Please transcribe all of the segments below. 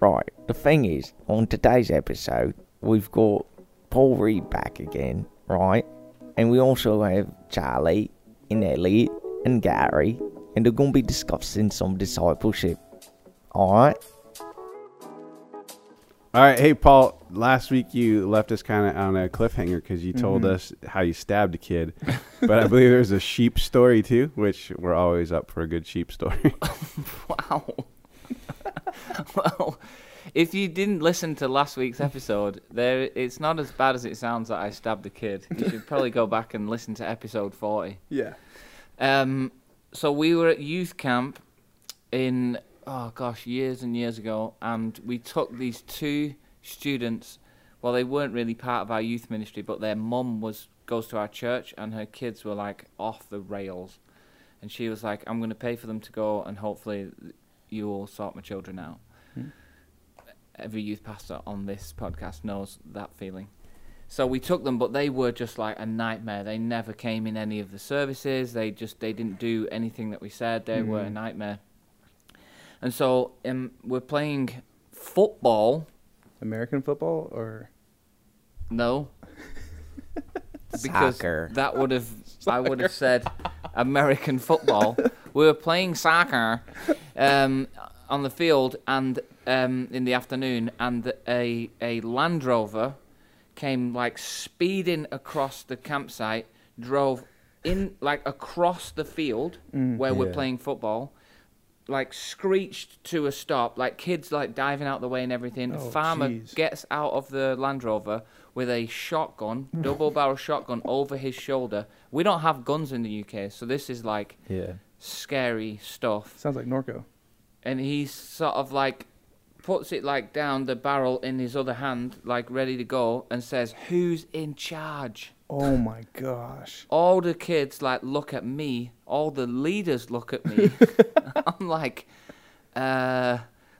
Right, the thing is, on today's episode, we've got Paul Reed back again, right? And we also have Charlie and Elliot and Gary, and they're going to be discussing some discipleship. Alright? All right, hey Paul. Last week you left us kind of on a cliffhanger because you told Mhm. us how you stabbed a kid, but I believe there's a sheep story too, which we're always up for a good sheep story. Wow. well, if you didn't listen to last week's episode, there it's not as bad as it sounds that I stabbed a kid. You should probably go back and listen to episode 40. Yeah. Um, so we were at youth camp in oh gosh, years and years ago, and we took these two students. Well, they weren't really part of our youth ministry, but their mum was goes to our church, and her kids were like off the rails, and she was like, "I'm going to pay for them to go, and hopefully you all sort my children out." Hmm. Every youth pastor on this podcast knows that feeling. So we took them, but they were just like a nightmare. They never came in any of the services. They just they didn't do anything that we said. They were a Mm. nightmare. And so um, we're playing football. American football or No, because Soccer. that would have I would have said American football. we were playing soccer um, on the field and um, in the afternoon, and a a Land Rover came like speeding across the campsite, drove in like across the field Mm. where we're Yeah. playing football. Like screeched to a stop, like kids like diving out the way and everything. Oh, Farmer jeez. gets out of the Land Rover with a shotgun, double barrel shotgun over his shoulder. We don't have guns in the UK, so this is like Yeah. Scary stuff. sounds like Norco. And he's sort of like puts it like down the barrel in his other hand, like ready to go, and says, "Who's in charge?" Oh my gosh. All the kids like look at me. All the leaders look at me. I'm like, uh,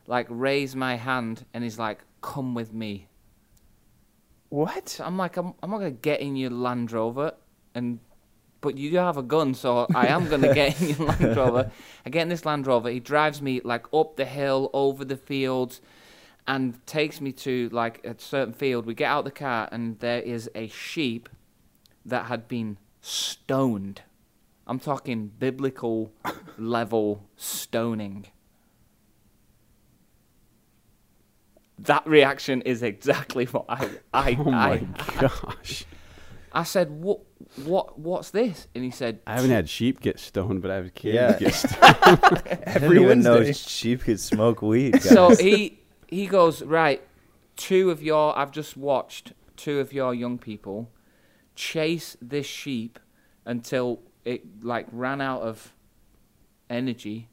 like raise my hand, and he's like, "Come with me." What? So I'm like, I'm, I'm not gonna get in your Land Rover, and but you do have a gun, so I am gonna get in your Land Rover. I get in this Land Rover. He drives me like up the hill, over the fields, and takes me to like a certain field. We get out the car, and there is a sheep that had been stoned. I'm talking biblical level stoning. That reaction is exactly what I I oh my I, gosh! I said, "What, what, what's this?" And he said, I haven't had sheep get stoned, but I've kids Yeah. get stoned. I Every didn't even know Wednesday. sheep could smoke weed. Guys. so he he goes right. Two of your I've just watched two of your young people chase this sheep until it like ran out of energy,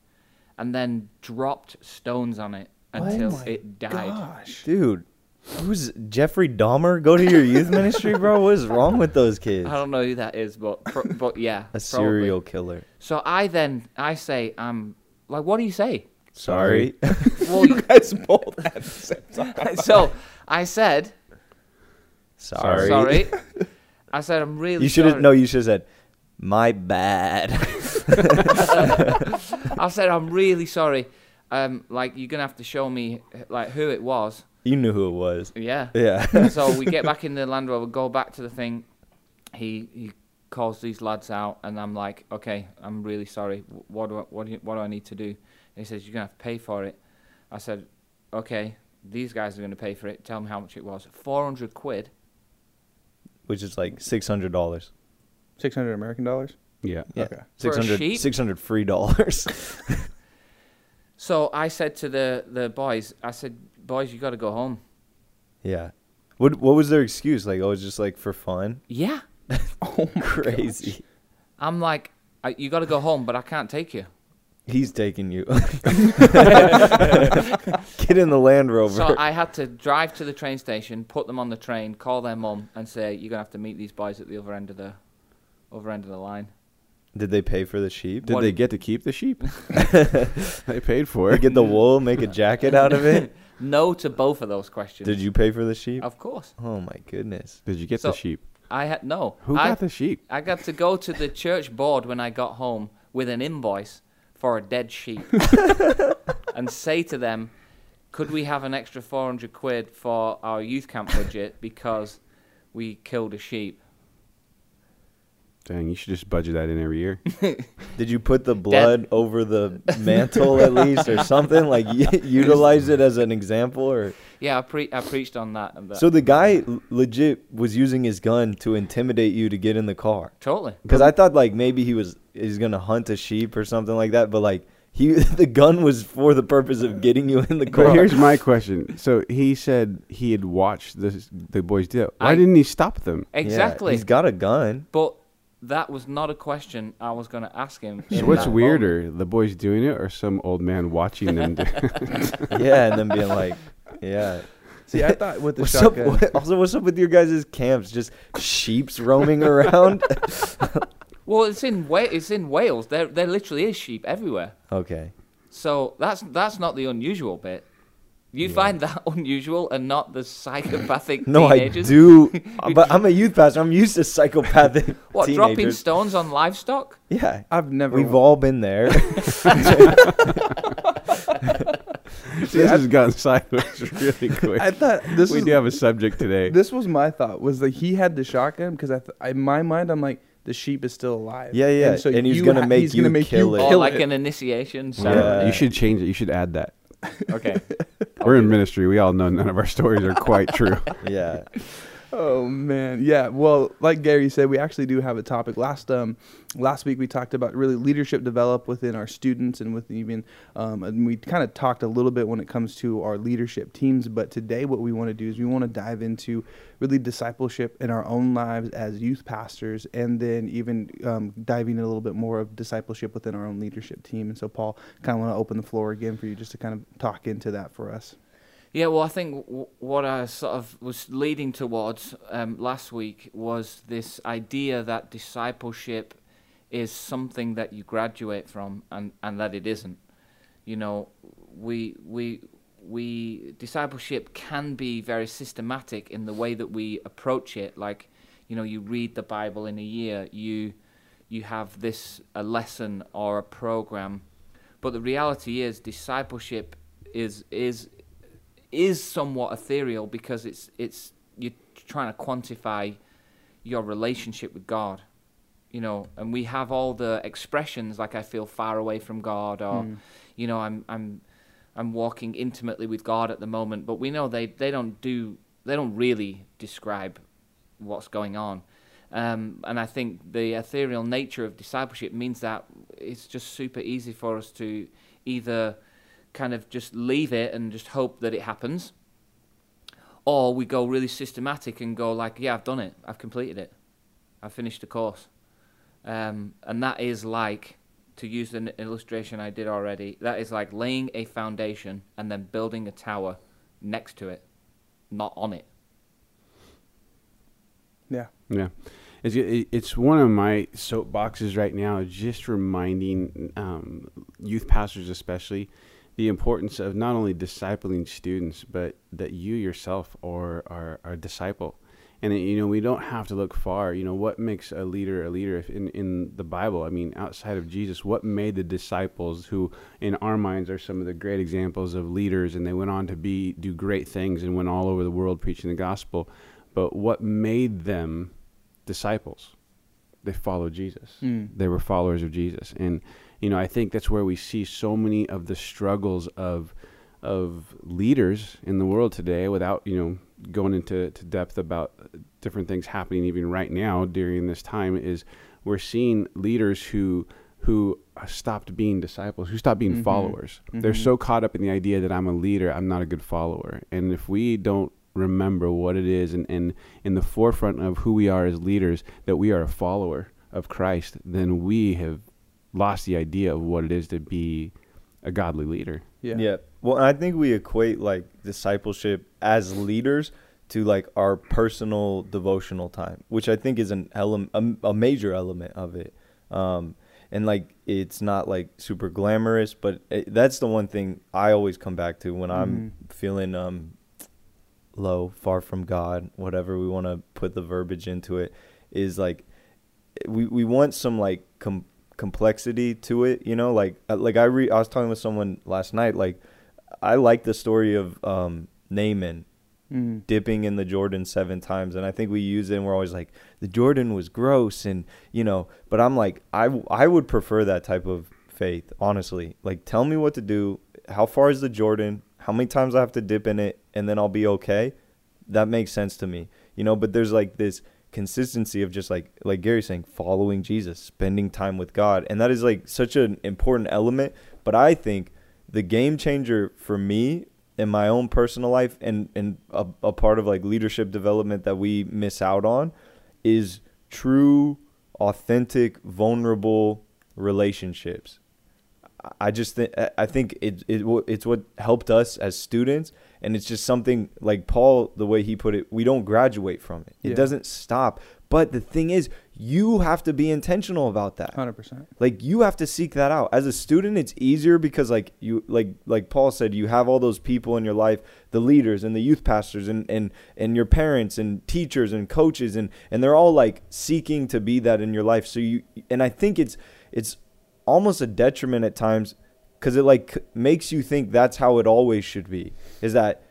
and then dropped stones on it oh until oh my it died. Gosh. Dude, who's Jeffrey Dahmer? Go to your youth ministry, bro. What is wrong with those kids? I don't know who that is, but pro- but yeah, A probably. serial killer. So I then I say, um, like, what do you say? Sorry. Well, You guys both at the same time. so I said, Sorry. sorry. I said, I'm really You should have no. You should have said, "My bad." I said, I'm really sorry. Um, like you're gonna have to show me like who it was. You knew who it was. Yeah. Yeah. so we get back in the Land Rover, go back to the thing. He he calls these lads out, and I'm like, okay, I'm really sorry. What do I, what do you, what do I need to do? And he says, you're gonna have to pay for it. I said, okay, these guys are gonna pay for it. Tell me how much it was. Four hundred quid. Which is like six hundred dollars. Six hundred American dollars. yeah. Yeah. Okay. For 600, sheep? 600 free dollars. So I said to the the boys, I said, boys, you got to go home. yeah. What What was their excuse? Like, oh, it's just like for fun. Yeah. Oh my Crazy. I'm like, I, you got to go home, but I can't take you. He's taking you. Get in the Land Rover. So I had to drive to the train station, put them on the train, call their mum, and say, "You're gonna have to meet these boys at the other end of the, other end of the line." Did they pay for the sheep? Did What- they get to keep the sheep? they paid for They it. get the wool, make a jacket out of it. No to both of those questions. Did you pay for the sheep? Of course, Oh my goodness. Did you get So- the sheep? I had no. Who I, got the sheep? I got to go to the church board when I got home with an invoice for a dead sheep, and say to them, could we have an extra 400 quid for our youth camp budget because we killed a sheep? Dang, you should just budget that in every year. Did you put the blood over the mantle at least, or something like u- utilize it as an example, or Yeah, I, pre- I preached on that. and that- so the guy l- legit was using his gun to intimidate you to get in the car. totally. Because I thought like maybe he was he's gonna hunt a sheep or something like that, but like he the gun was for the purpose of getting you in the car. But here's my question. So he said he had watched this, the boys do it. Why I- didn't he stop them? Yeah, Exactly. he's got a gun. but that was not a question I was going to ask him. So what's that weirder, the boys doing it or some old man watching them? Do yeah, and then being like, yeah. See, I thought with the What's up? shotgun. What, also, what's up with your guys' camps? Just sheep's roaming around. Well, it's in Wa- it's in Wales. There there literally is sheep everywhere. okay. So that's that's not the unusual bit. You Yeah. find that unusual and not the psychopathic No, teenagers. I do, uh, but I'm a youth pastor. I'm used to psychopathic What dropping stones on livestock? yeah, I've never. we've all been there. this has gotten sideways really quick. I thought this we was do have a subject today. this was my thought was that he had the shotgun because I, th- in my mind I'm like the sheep is still alive. Yeah, yeah, and he's you gonna ha- make he's gonna you make kill you it. Or kill like it. an initiation Yeah. ceremony. You should change it. You should add that. Okay. We're in ministry. We all know none of our stories are quite true. yeah, Oh man, yeah. Well, like Gary said, we actually do have a topic. Last um, last week we talked about really leadership develop within our students and with even, um, and we kind of talked a little bit when it comes to our leadership teams. But today, what we want to do is we want to dive into really discipleship in our own lives as youth pastors, and then even um, diving a little bit more of discipleship within our own leadership team. And so, Paul, kind of want to open the floor again for you just to kind of talk into that for us. Yeah, well, I think w- what I sort of was leading towards um, last week was this idea that discipleship is something that you graduate from, and, and that it isn't. You know, we we we discipleship can be very systematic in the way that we approach it. Like, you know, you read the Bible in a year, you you have this a lesson or a program, but the reality is discipleship is is is somewhat ethereal because it's it's you're trying to quantify your relationship with God, you know, and we have all the expressions like I feel far away from God or Mm. you know I'm I'm I'm walking intimately with God at the moment, but we know they they don't do they don't really describe what's going on. Um, and I think the ethereal nature of discipleship means that it's just super easy for us to either kind of just leave it and just hope that it happens, or we go really systematic and go like, yeah, I've done it, I've completed it, I've finished the course, um, and that is like, to use an illustration I did already, that is like laying a foundation and then building a tower next to it, not on it. Yeah. Yeah. It's, it's one of my soapboxes right now, just reminding um, youth pastors, especially, the importance of not only discipling students, but that you yourself are, are, are a disciple. And, uh, you know, we don't have to look far. You know, what makes a leader a leader? If in, in the Bible, I mean, outside of Jesus, what made the disciples, who in our minds are some of the great examples of leaders, and they went on to be do great things and went all over the world preaching the gospel, but what made them disciples. They followed Jesus. Mm. They were followers of Jesus, and you know I think that's where we see so many of the struggles of of leaders in the world today. Without you know going into to depth about different things happening even right now during this time, is we're seeing leaders who who stopped being disciples, who stopped being Mhm. followers. They're Mhm. so caught up in the idea that I'm a leader, I'm not a good follower, and if we don't remember what it is and, and in the forefront of who we are as leaders that we are a follower of Christ, then we have lost the idea of what it is to be a godly leader. Yeah. yeah. Well, I think we equate like discipleship as leaders to like our personal devotional time, which I think is an element, a, a major element of it. Um, and like it's not like super glamorous, but it, that's the one thing I always come back to when I'm feeling um low, far from God, whatever we want to put the verbiage into it, is like we we want some like com- complexity to it, you know, like uh, like I re- I was talking with someone last night like I like the story of um, Naaman Mm. dipping in the Jordan seven times, and I think we use it. and We're always like, the Jordan was gross, and you know. But I'm like, I I would prefer that type of faith, honestly. Like, tell me what to do. How far is the Jordan? How many times I have to dip in it, and then I'll be okay. That makes sense to me, you know. But there's like this consistency of just like like Gary saying, following Jesus, spending time with God, and that is like such an important element. But I think the game changer for me in my own personal life and and a, a part of like leadership development that we miss out on is true authentic vulnerable relationships i just think i think it, it it's what helped us as students and it's just something like paul the way he put it we don't graduate from it. It Yeah. doesn't stop. But the thing is you have to be intentional about that. 100%. like you have to seek that out. As a student it's easier because like you like like paul said you have all those people in your life the leaders and the youth pastors and and and your parents and teachers and coaches and and they're all like seeking to be that in your life. So you and i think it's it's almost a detriment at times because it like makes you think that's how it always should be is that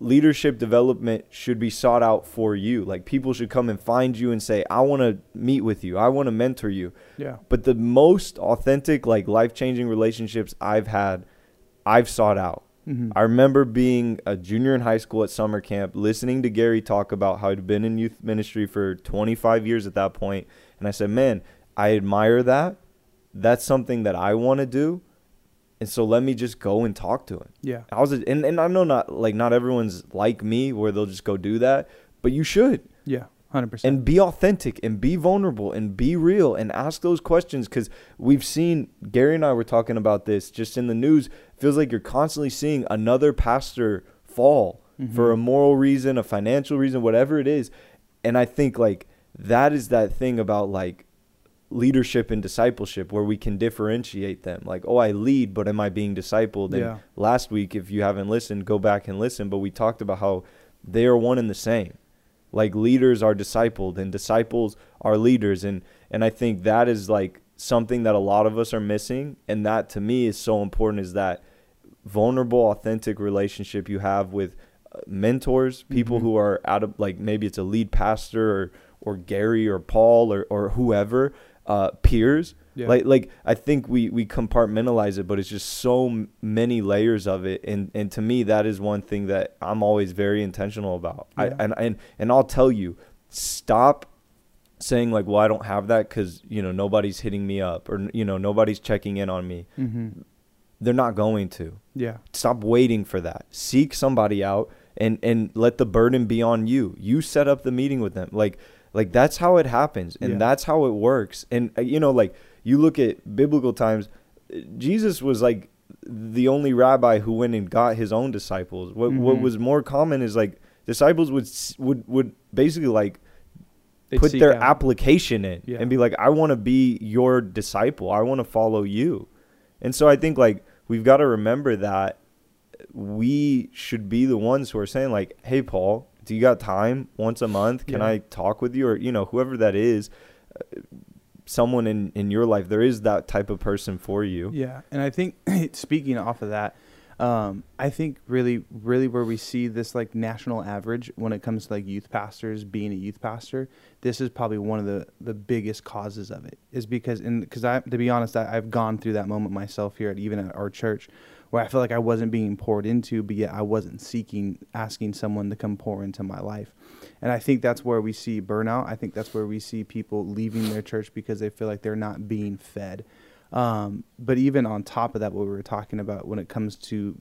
leadership development should be sought out for you like people should come and find you and say i want to meet with you i want to mentor you Yeah. but the most authentic like life-changing relationships i've had i've sought out Mhm. i remember being a junior in high school at summer camp listening to gary talk about how he'd been in youth ministry for 25 years at that point and i said man i admire that that's something that i want to do and so let me just go and talk to him Yeah. I was, and, and I know not like not everyone's like me where they'll just go do that, but you should Yeah. 100%. and be authentic and be vulnerable and be real and ask those questions because we've seen Gary and I were talking about this just in the news. Feels like you're constantly seeing another pastor fall mm-hmm. for a moral reason, a financial reason, whatever it is, and I think like that is that thing about like leadership and discipleship where we can differentiate them. Like oh i lead but am i being discipled? And Yeah. last week if you haven't listened go back and listen but we talked about how they are one and the same. Like leaders are discipled and disciples are leaders. And and i think that is like something that a lot of us are missing. And that to me is so important is that vulnerable authentic relationship you have with uh, mentors people Mhm. who are out of like maybe it's a lead pastor or or gary or paul or or whoever uh peers. Yeah. like like i think we we compartmentalize it but it's just so many layers of it. And and to me that is one thing that i'm always very intentional about. I, and and and i'll tell you stop saying like well i don't have that because you know nobody's hitting me up or you know nobody's checking in on me. Mhm. they're not going to. Yeah. stop waiting for that. Seek somebody out and and let the burden be on you. You set up the meeting with them. Like like that's how it happens and Yeah. that's how it works and uh, you know like you look at biblical times jesus was like the only rabbi who went and got his own disciples what what Mhm. was more common is like disciples would would would basically like They'd put their out. application in Yeah. and be like i want to be your disciple i want to follow you and so i think like we've got to remember that we should be the ones who are saying like hey paul do you got time once a month can Yeah. i talk with you or you know whoever that is uh, someone in in your life there is that type of person for you Yeah, and I think speaking off of that, um, I think really, really where we see this like national average when it comes to like youth pastors being a youth pastor, this is probably one of the the biggest causes of it. Is because and because I to be honest, I, I've gone through that moment myself here at even at our church, where I feel like I wasn't being poured into, but yet I wasn't seeking asking someone to come pour into my life. And I think that's where we see burnout. I think that's where we see people leaving their church because they feel like they're not being fed. Um, but even on top of that, what we were talking about when it comes to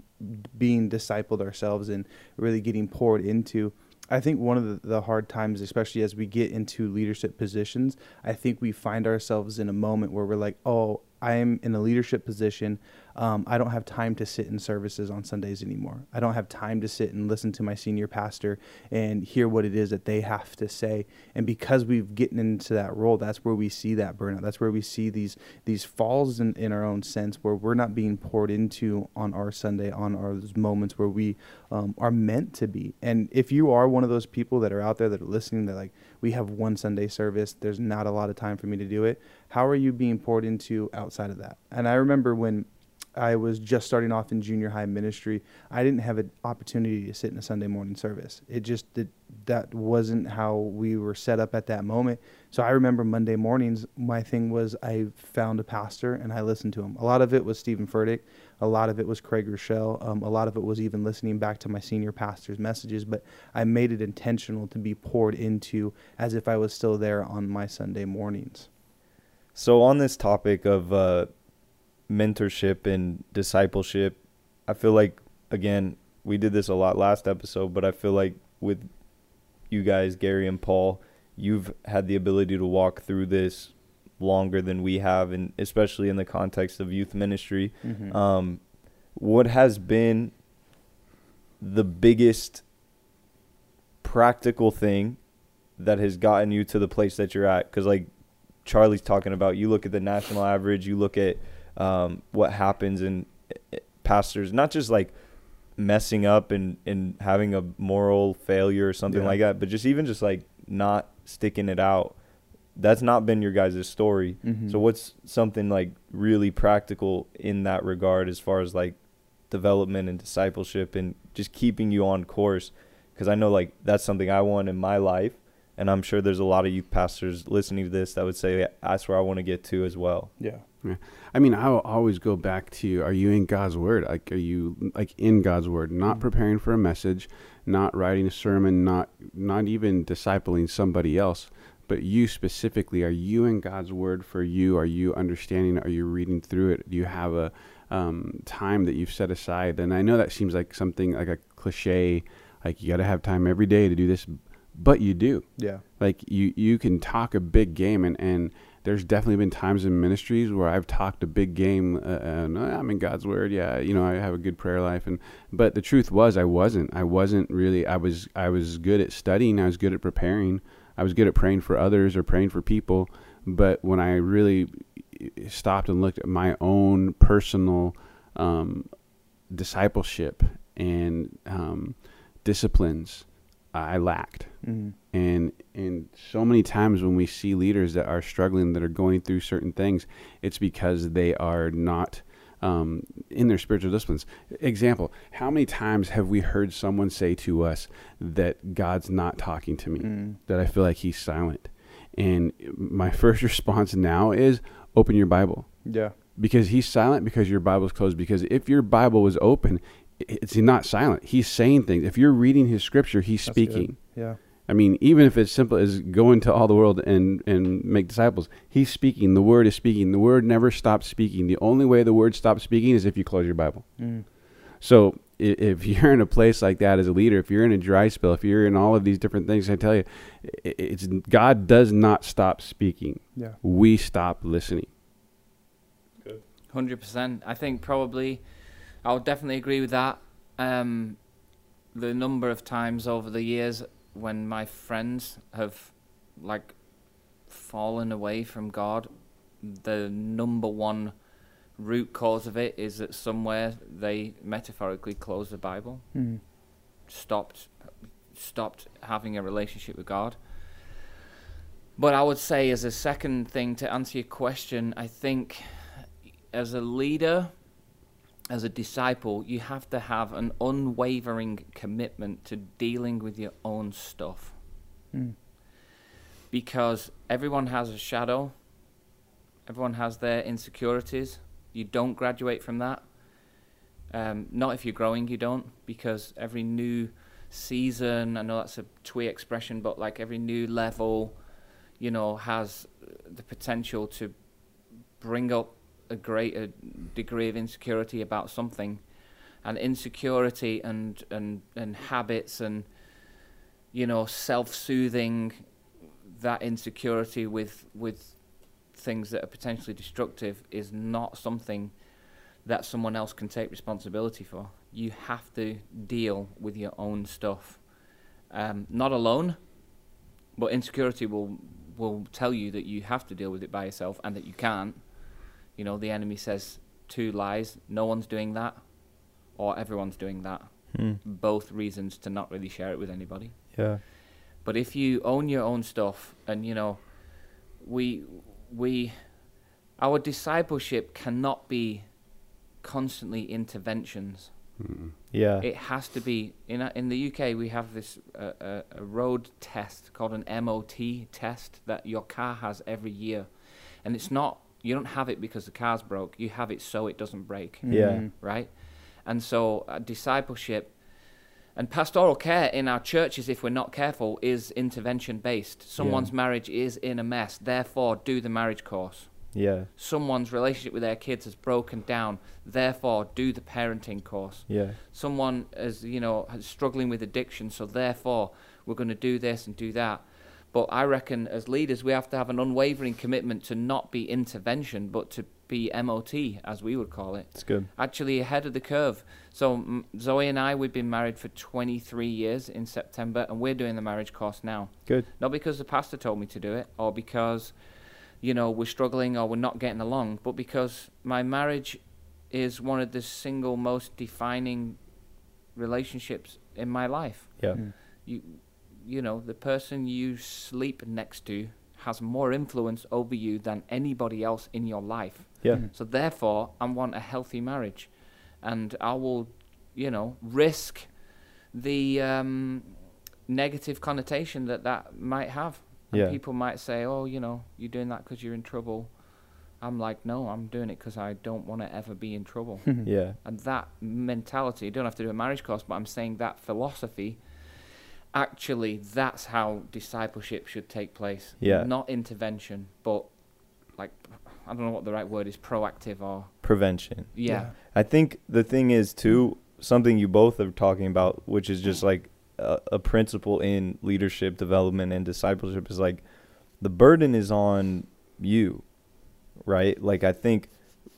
being discipled ourselves and really getting poured into, I think one of the, the hard times, especially as we get into leadership positions, I think we find ourselves in a moment where we're like, oh, I am in a leadership position. Um, I don't have time to sit in services on Sundays anymore. I don't have time to sit and listen to my senior pastor and hear what it is that they have to say. And because we've gotten into that role, that's where we see that burnout. That's where we see these these falls in, in our own sense where we're not being poured into on our Sunday, on our those moments where we um, are meant to be. And if you are one of those people that are out there that are listening, that like we have one Sunday service, there's not a lot of time for me to do it. How are you being poured into outside of that? And I remember when I was just starting off in junior high ministry, I didn't have an opportunity to sit in a Sunday morning service. It just did, that wasn't how we were set up at that moment. So I remember Monday mornings, my thing was I found a pastor and I listened to him. A lot of it was Steven Furtick, a lot of it was Craig Groeschel, um, a lot of it was even listening back to my senior pastor's messages. But I made it intentional to be poured into as if I was still there on my Sunday mornings. So on this topic of uh, mentorship and discipleship, I feel like again we did this a lot last episode, but I feel like with you guys, Gary and Paul, you've had the ability to walk through this longer than we have, and especially in the context of youth ministry. Mm-hmm. Um, what has been the biggest practical thing that has gotten you to the place that you're at? Because like Charlie's talking about, you look at the national average, you look at um, what happens in eh, pastors, not just like messing up and, and having a moral failure or something Yeah. like that, but just even just like not sticking it out. That's not been your guys' story. Mhm. So what's something like really practical in that regard as far as like development and discipleship and just keeping you on course? Because I know like that's something I want in my life, and I'm sure there's a lot of youth pastors listening to this that would say that's where I want to get to as well. Yeah. I mean, I will always go back to are you in God's word? Like, are you like in God's word, not Mhm. preparing for a message, not writing a sermon, not not even discipling somebody else, but you specifically, are you in God's word for you? Are you understanding? it? Are you reading through it? Do you have a um, time that you've set aside? And I know that seems like something like a cliche, like you got to have time every day to do this, but you do Yeah. like you you can talk a big game and and there's definitely been times in ministries where I've talked a big game uh, and uh, I'm in God's word. Yeah you know I have a good prayer life. And but the truth was I wasn't. I wasn't really I was I was good at studying. I was good at preparing. I was good at praying for others or praying for people. But when I really stopped and looked at my own personal um, discipleship and um, disciplines I lacked. Mm-hmm. And and so many times when we see leaders that are struggling that are going through certain things it's because they are not um, in their spiritual disciplines example how many times have we heard someone say to us that god's not talking to me Mm. that i feel like he's silent and my first response now is open your bible Yeah. because he's silent because your Bible's closed. Because if your Bible was open, it's not silent. He's saying things. If you're reading his scripture, he's That's good. speaking. Yeah. I mean, even if it's simple as go into all the world and, and make disciples, he's speaking. The word is speaking. The word never stops speaking. The only way the word stops speaking is if you close your Bible. Mm. So i- if you're in a place like that as a leader, if you're in a dry spell, if you're in all of these different things, I tell you, i- it's God does not stop speaking. Yeah. We stop listening. Hundred percent. I think probably, I would definitely agree with that. Um, the number of times over the years when my friends have, like, fallen away from God, the number one root cause of it is that somewhere they metaphorically closed the Bible, Mm. stopped, stopped having a relationship with God. But I would say, as a second thing to answer your question, I think as a leader, as a disciple, you have to have an unwavering commitment to dealing with your own stuff. Mm. Because everyone has a shadow, everyone has their insecurities. You don't graduate from that. Um, not if you're growing, you don't, because every new season, I know that's a twee expression, but like every new level, you know, has the potential to bring up a greater degree of insecurity about something. And insecurity and, and, and habits and, you know, self soothing that insecurity with, with things that are potentially destructive is not something that someone else can take responsibility for. You have to deal with your own stuff. Um, not alone, but insecurity will will tell you that you have to deal with it by yourself and that you can't. You know, the enemy says two lies. No one's doing that, or everyone's doing that. Hmm. Both reasons to not really share it with anybody. Yeah. But if you own your own stuff, and you know, we we our discipleship cannot be constantly interventions. Mm. Yeah. It has to be in a, in the UK. We have this uh, uh, a road test called an MOT test that your car has every year, and it's not you don't have it because the car's broke. You have it so it doesn't break, Yeah. Mhm. right? And so uh, discipleship and pastoral care in our churches, if we're not careful, is intervention based. Someone's marriage is in a mess, therefore do the marriage course. Yeah. Someone's relationship with their kids has broken down, therefore do the parenting course Yeah. someone is you know struggling with addiction so therefore we're going to do this and do that but i reckon as leaders we have to have an unwavering commitment to not be intervention but to be MOT as we would call it It's good. actually ahead of the curve so zoe and i we've been married for 23 years in september and we're doing the marriage course now Good. not because the pastor told me to do it or because you know we're struggling or we're not getting along but because my marriage is one of the single most defining relationships in my life Yeah. Mm. you you know the person you sleep next to has more influence over you than anybody else in your life Yeah. Mm. so therefore i want a healthy marriage and i will you know risk the um, negative connotation that that might have and Yeah. people might say oh you know you're doing that because you're in trouble i'm like no i'm doing it because i don't want to ever be in trouble Yeah. and that mentality, you don't have to do a marriage course, but I'm saying that philosophy, actually, that's how discipleship should take place. Yeah. Not intervention, but like, I don't know what the right word is, proactive or, Prevention. yeah. I think the thing is too something you both are talking about, which is just like a, a principle in leadership development and discipleship is like the burden is on you, right? Like I think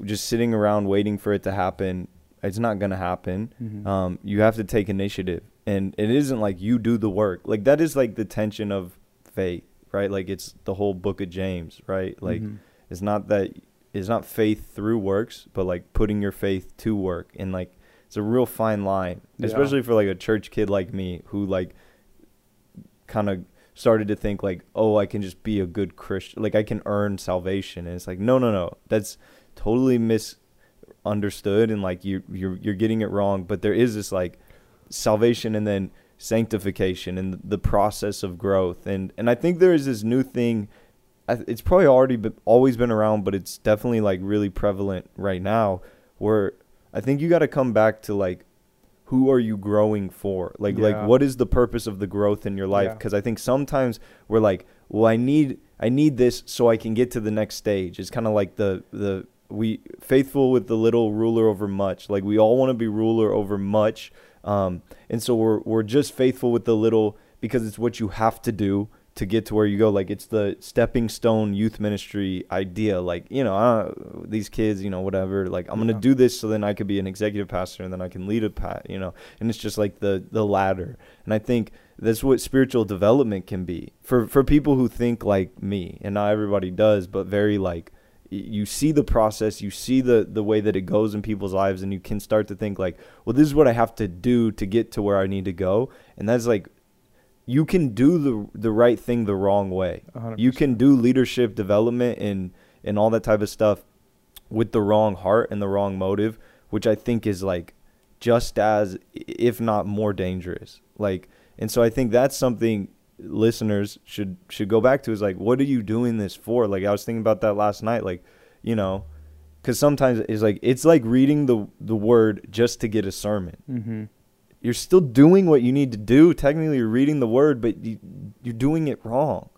just sitting around waiting for it to happen, it's not gonna happen. Mhm. Um, you have to take initiative, and it isn't like you do the work. Like that is like the tension of faith, right? Like it's the whole book of James, right? Like Mhm. it's not that it's not faith through works, but like putting your faith to work, and like it's a real fine line, Yeah. especially for like a church kid like me who like kind of started to think like, oh, I can just be a good Christian, like I can earn salvation, and it's like, no, no, no, that's totally misunderstood, and like you you're you're getting it wrong. But there is this like salvation and then sanctification and the process of growth, and and I think there is this new thing. It's probably already been, always been around, but it's definitely like really prevalent right now. Where I think you got to come back to like who are you growing for like Yeah. like what is the purpose of the growth in your life Yeah. because i think sometimes we're like well i need i need this so i can get to the next stage it's kind of like the the we faithful with the little ruler over much like we all want to be ruler over much um and so we're we're just faithful with the little because it's what you have to do to get to where you go. Like it's the stepping stone youth ministry idea. Like you know these kids you know whatever like i'm gonna Yeah. do this so then i could be an executive pastor and then i can lead a pat you know. And it's just like the the ladder and i think that's what spiritual development can be for for people who think like me and not everybody does but very like you see the process you see the the way that it goes in people's lives and you can start to think like well this is what i have to do to get to where i need to go. And that's like you can do the the right thing the wrong way. A hundred you can do leadership development and and all that type of stuff with the wrong heart and the wrong motive which i think is like just as if not more dangerous. Like and so i think that's something listeners should should go back to is like what are you doing this for like i was thinking about that last night like you know because sometimes it's like it's like reading the the word just to get a sermon Mm-hmm. you're still doing what you need to do. Technically, you're reading the word, but you, you're doing it wrong.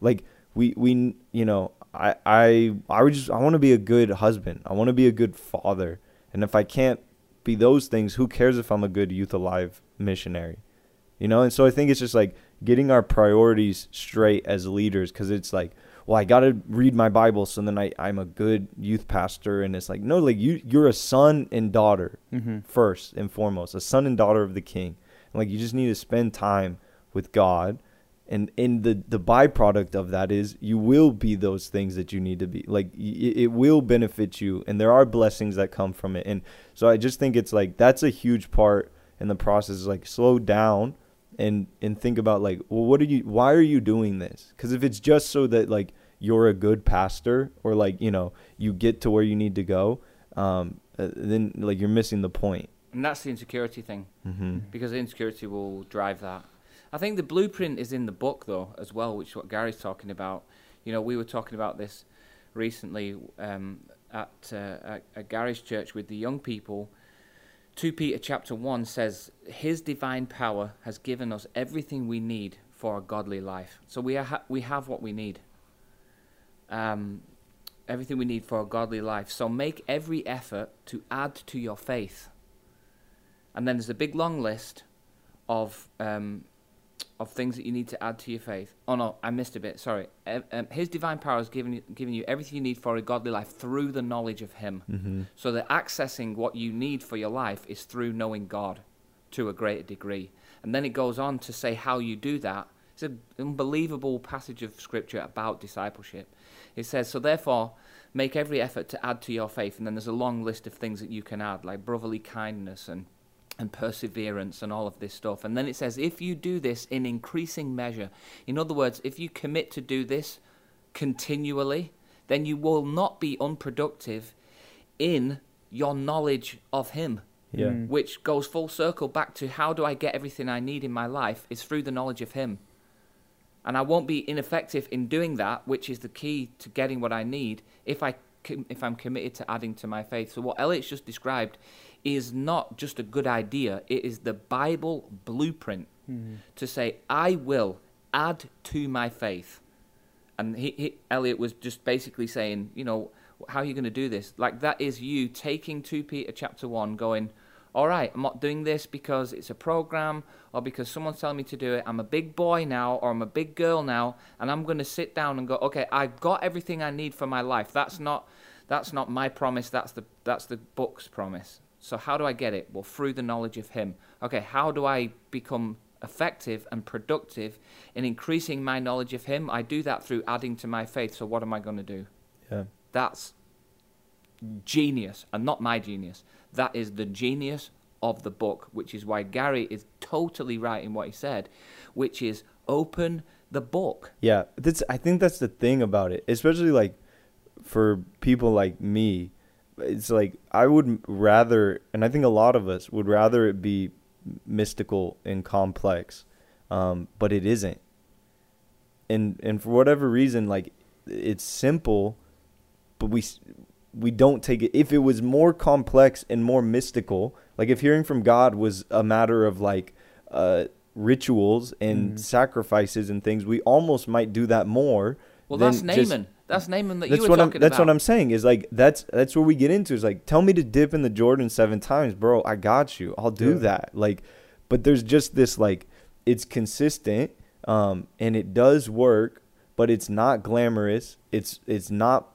Like we we you know I I I would just I want to be a good husband. I want to be a good father. And if I can't be those things, who cares if I'm a good youth alive missionary? You know, and so I think it's just like getting our priorities straight as leaders because it's like, well, I got to read my Bible so then I, I'm a good youth pastor. And it's like, no, like you, you're a son and daughter Mm-hmm. first and foremost, a son and daughter of the king. And like you just need to spend time with God. And and the the byproduct of that is you will be those things that you need to be. Like y- it will benefit you, and there are blessings that come from it. And so I just think it's like that's a huge part in the process. Is like slow down and and think about like, well, what are you? Why are you doing this? Because if it's just so that like you're a good pastor or like you know you get to where you need to go, um, uh, then like you're missing the point. And that's the insecurity thing. hmm because insecurity will drive that. I think the blueprint is in the book though as well, which is what Gary's talking about. You know, we were talking about this recently um, at, uh, at at Gary's church with the young people. Two Peter chapter one says, "His divine power has given us everything we need for a godly life." So we are we have what we need. Um, everything we need for a godly life. So make every effort to add to your faith. And then there's a big long list of um, of things that you need to add to your faith. Oh no, I missed a bit. Sorry. Um, His divine power has given you, given you everything you need for a godly life through the knowledge of Him. hmm So that accessing what you need for your life is through knowing God to a greater degree. And then it goes on to say how you do that. It's an unbelievable passage of scripture about discipleship. It says, So therefore, make every effort to add to your faith. And then there's a long list of things that you can add, like brotherly kindness and, and perseverance and all of this stuff. And then it says, If you do this in increasing measure, in other words, if you commit to do this continually, then you will not be unproductive in your knowledge of Him Yeah. Mm. which goes full circle back to how do I get everything I need in my life is through the knowledge of Him. And I won't be ineffective in doing that, which is the key to getting what I need, if I com- if I'm committed to adding to my faith. So what Elliot's just described is not just a good idea; it is the Bible blueprint Mhm. to say I will add to my faith. And he, he, Elliot was just basically saying, you know, how are you going to do this? Like that is you taking 2 Peter chapter 1 going, all right, I'm not doing this because it's a program or because someone's telling me to do it. I'm a big boy now or I'm a big girl now and I'm going to sit down and go, okay, I've got everything I need for my life. That's not that's not my promise, that's the that's the book's promise. So how do I get it? Well, through the knowledge of him. Okay, how do I become effective and productive in increasing my knowledge of him? I do that through adding to my faith. So what am I going to do? Yeah. That's genius, and not my genius. That is the genius of the book, which is why Gary is totally right in what he said, which is open the book. Yeah, that's. I think that's the thing about it, especially like for people like me. It's like I would rather, and I think a lot of us would rather it be mystical and complex, um, but it isn't. And and for whatever reason, like it's simple, but we we don't take it. If it was more complex and more mystical, like if hearing from God was a matter of like uh, rituals and Mhm. sacrifices and things, we almost might do that more. Well, than that's Naaman. That's Naaman that that's you were what I'm. That's about. what I'm saying. Is like that's that's where we get into. Is like tell me to dip in the Jordan seven times, bro. I got you. I'll do Yeah. that. Like, but there's just this like it's consistent, um, and it does work, but it's not glamorous. It's it's not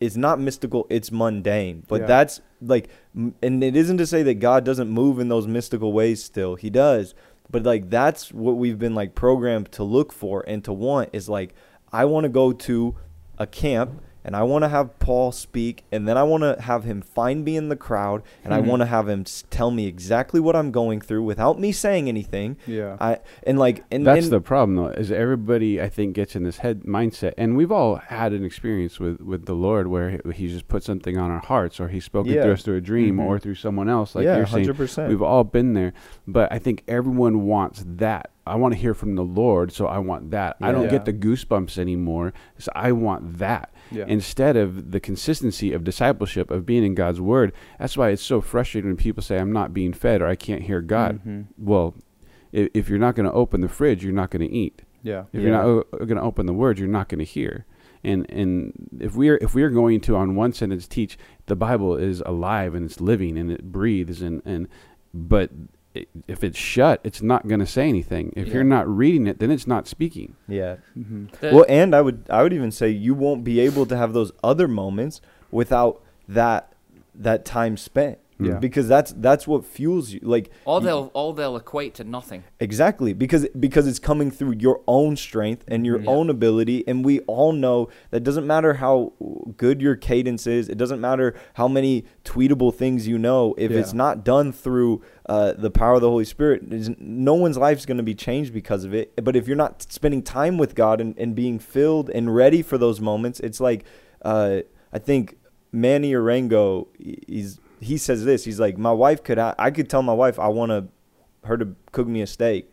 it's not mystical. It's mundane. But Yeah. that's like, and it isn't to say that God doesn't move in those mystical ways. Still, He does. But like that's what we've been like programmed to look for and to want is like I want to go to a camp and I want to have Paul speak and then I want to have him find me in the crowd and I Mhm. want to have him tell me exactly what I'm going through without me saying anything. Yeah. I and like and That's and, the problem, though, is everybody I think gets in this head mindset, and we've all had an experience with with the Lord where he, he just put something on our hearts, or he's spoken Yeah. to us through a dream, Mhm. or through someone else, like yeah, you're saying. hundred percent. We've all been there, but I think everyone wants that. I want to hear from the Lord, so I want that. I don't Yeah. get the goosebumps anymore, so I want that. Yeah. Instead of the consistency of discipleship of being in God's Word, that's why it's so frustrating when people say I'm not being fed or I can't hear God. Mhm. Well, if, if you're not going to open the fridge, you're not going to eat. Yeah. If Yeah. you're not going to open the Word, you're not going to hear. And and if we're if we're going to on one sentence teach the Bible is alive and it's living and it breathes and and but if it's shut, it's not going to say anything. If Yeah. you're not reading it, then it's not speaking. yeah. Mhm. Well, and I would I would even say you won't be able to have those other moments without that that time spent. Yeah. Because that's that's what fuels you. Like all they'll all they'll equate to nothing. Exactly, because because it's coming through your own strength and your Yeah. own ability, and we all know that doesn't matter how good your cadence is. It doesn't matter how many tweetable things you know. If it's not done through uh, the power of the Holy Spirit, no one's life is going to be changed because of it. But if you're not spending time with God and, and being filled and ready for those moments, it's like uh, I think Manny Arango, he's he says this. He's like, my wife could I, I could tell my wife I want to her to cook me a steak,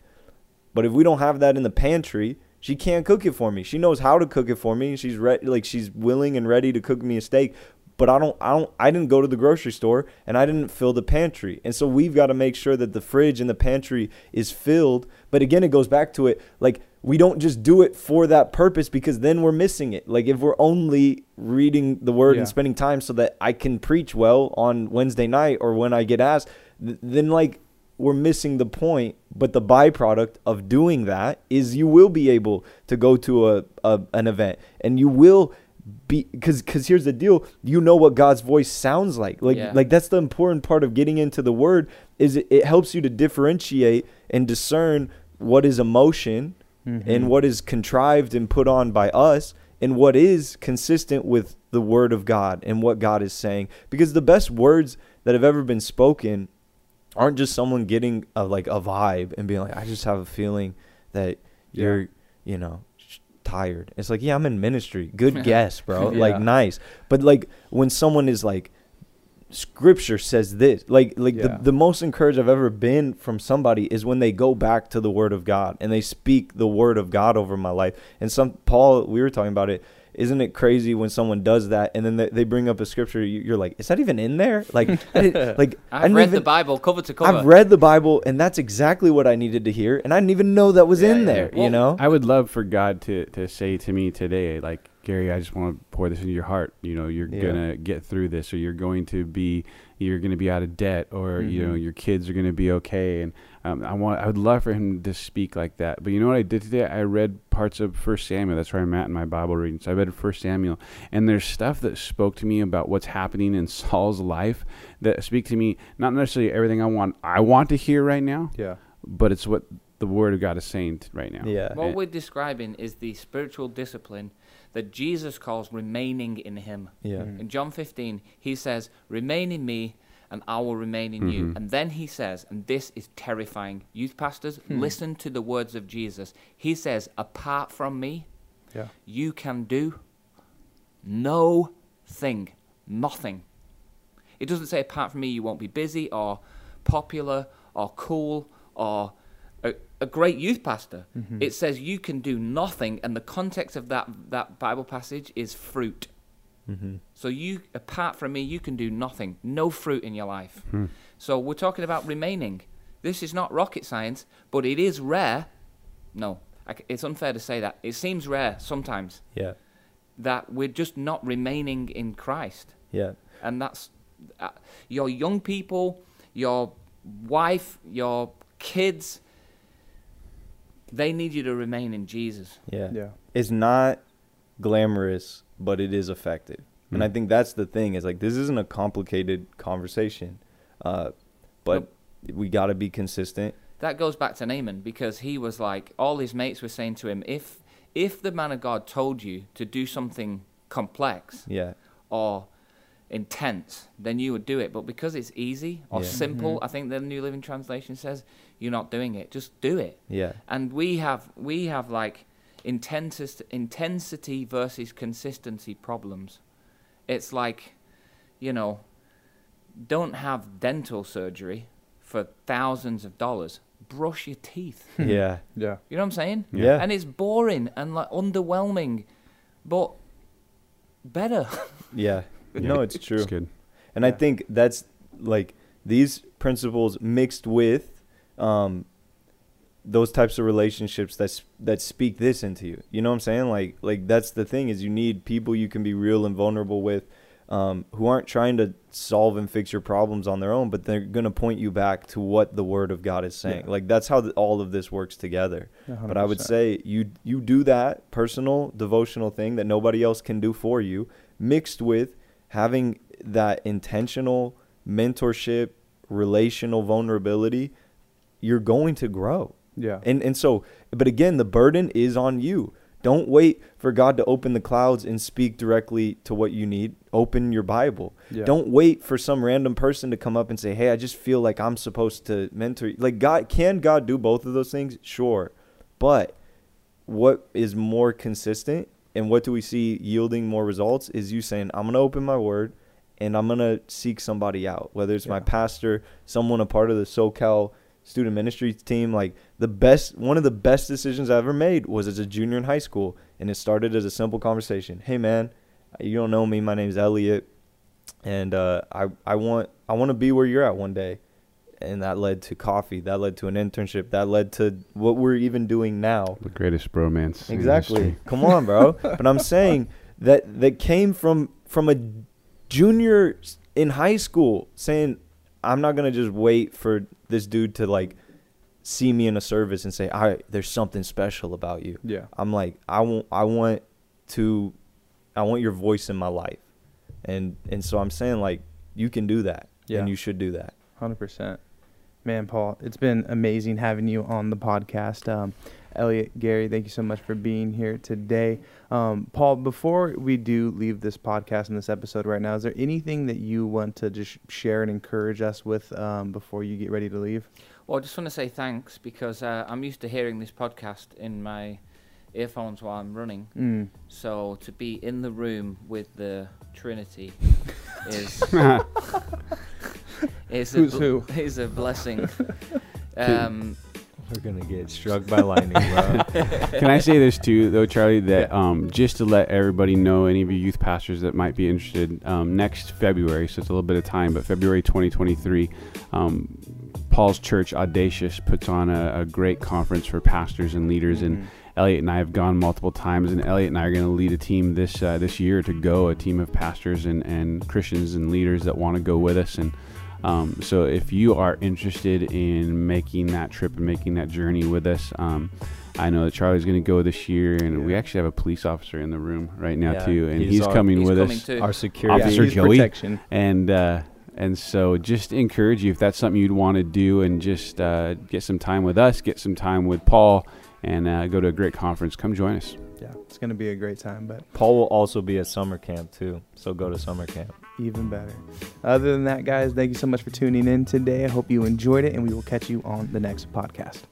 but if we don't have that in the pantry, she can't cook it for me. She knows how to cook it for me. She's ready, like she's willing and ready to cook me a steak. But I don't, I don't, I didn't go to the grocery store and I didn't fill the pantry. And so we've got to make sure that the fridge and the pantry is filled. But again, it goes back to it. Like we don't just do it for that purpose because then we're missing it. Like if we're only reading the word Yeah. and spending time so that I can preach well on Wednesday night or when I get asked, th- then like we're missing the point. But the byproduct of doing that is you will be able to go to a, a an event and you will be because because here's the deal you know what god's voice sounds like like Yeah. like that's the important part of getting into the word is it, it helps you to differentiate and discern what is emotion Mm-hmm. and what is contrived and put on by us and what is consistent with the word of God and what God is saying because the best words that have ever been spoken aren't just someone getting a like a vibe and being like I just have a feeling that Yeah. you're you know tired it's like yeah I'm in ministry good guess bro Yeah. like nice but like when someone is like scripture says this like like Yeah. the, the most encouraged i've ever been from somebody is when they go back to the word of god and they speak the word of god over my life and some paul we were talking about it isn't it crazy when someone does that and then they, they bring up a scripture you, you're like is that even in there like I didn't, like I I've didn't read even, the Bible cover to cover. i've read the bible and that's exactly what i needed to hear and i didn't even know that was Yeah, in yeah. there you know I would love for God to, to say to me today, like, Gary, I just want to pour this into your heart. You know, you're Yeah. gonna get through this, or you're going to be, you're gonna be out of debt, or you know, Mhm. your kids are gonna be okay. And um, I want, I would love for him to speak like that. But you know what I did today? I read parts of First Samuel. That's where I'm at in my Bible reading. So I read First Samuel, and there's stuff that spoke to me about what's happening in Saul's life that speak to me. Not necessarily everything I want, I want to hear right now, Yeah. but it's what the Word of God is saying right now. yeah What And- we're describing is the spiritual discipline that Jesus calls remaining in Him. yeah Mhm. In John 15, he says, Remain in me, and I will remain in you. Mhm. And then he says, and this is terrifying, youth pastors, Hmm. listen to the words of Jesus. He says, Apart from me, Yeah. you can do no thing, nothing. It doesn't say, Apart from me, you won't be busy or popular or cool or a, great youth pastor. Mhm. It says you can do nothing, and the context of that, that Bible passage is fruit. mm-hmm. So you, apart from me, you can do nothing. No fruit in your life. Hmm. So we're talking about remaining. This is not rocket science, but it is rare. No, I it's unfair to say that. It seems rare sometimes yeah that we're just not remaining in Christ, yeah and that's uh, your young people, your wife, your kids. They need you to remain in Jesus. yeah Yeah. it's not glamorous, but it is effective. And I Mm. think that's the thing is like this isn't a complicated conversation, uh, but we got to be consistent. that goes back to Naaman because he was like all his mates were saying to him if if the man of God told you to do something complex Yeah, or intense then you would do it but because it's easy or Yeah. simple Mhm. I think the New Living Translation says you're not doing it. Just do it. Yeah, and we have we have like intensity intensity versus consistency problems. It's like you know don't have dental surgery for thousands of dollars. Brush your teeth. Yeah, Yeah. you know what i'm saying? Yeah, and it's boring and like underwhelming but better. Yeah. Yeah. No, it's true. It's good. And I think that's like these principles mixed with um, those types of relationships that that speak this into you. You know what I'm saying? Like like that's the thing is you need people you can be real and vulnerable with, um, who aren't trying to solve and fix your problems on their own, but they're gonna point you back to what the Word of God is saying. Yeah. Like that's how th- all of this works together. But I would say you you do that personal devotional thing that nobody else can do for you, mixed with having that intentional mentorship, relational vulnerability, you're going to grow. Yeah. And and so, but again, the burden is on you. Don't wait for God to open the clouds and speak directly to what you need. Open your Bible. Yeah. Don't wait for some random person to come up and say, "Hey, I just feel like I'm supposed to mentor." you." Like God, can God do both of those things? Sure. But what is more consistent and what do we see yielding more results is you saying, "I'm going to open my word and I'm gonna seek somebody out, whether it's my pastor, someone a part of the SoCal student ministry team. Like the best, one of the best decisions I ever made was as a junior in high school, and it started as a simple conversation. Hey man, you don't know me. My name's Elliot, and uh, I I want I want to be where you're at one day, and that led to coffee. That led to an internship. That led to what we're even doing now. The greatest bromance. Exactly. Come on, bro. but I'm saying that that came from from a junior in high school saying I'm not gonna just wait for this dude to like see me in a service and say, "All right, there's something special about you." Yeah. I'm like, I want I want to I want your voice in my life. And and so I'm saying like you can do that. Yeah. And you should do that. Hundred percent, man, Paul. It's been amazing having you on the podcast. Um, Elliot, Gary, thank you so much for being here today. Um, Paul, before we do leave this podcast and this episode right now, is there anything that you want to just share and encourage us with um, before you get ready to leave? Well, I just want to say thanks because uh, I'm used to hearing this podcast in my earphones while I'm running. Mm. So to be in the room with the Trinity is is a Who's bl- who? is a blessing. Um, We're gonna get struck by lightning, bro. Can I say this too, though, Charlie? That um, just to let everybody know, any of you youth pastors that might be interested, um, next February, so it's a little bit of time, but February 2023, um, Paul's Church Audacious puts on a, a great conference for pastors and leaders, and Mhm. Elliot and I have gone multiple times, and Elliot and I are going to lead a team this uh, this year to go, a team of pastors and, and Christians and leaders that want to go with us. And um, so, if you are interested in making that trip and making that journey with us, um, I know that Charlie's going to go this year, and we actually have a police officer in the room right now Yeah, too, and he's he's, our- coming he's with coming us. too. Our security Officer he's Joey. protection. And uh, and so, just encourage you if that's something you'd want to do, and just uh, get some time with us, get some time with Paul, and uh, go to a great conference. Come join us. Yeah, it's gonna be a great time, but Paul will also be at summer camp too. So go to summer camp. Even better. Other than that, guys, thank you so much for tuning in today. I hope you enjoyed it, and we will catch you on the next podcast.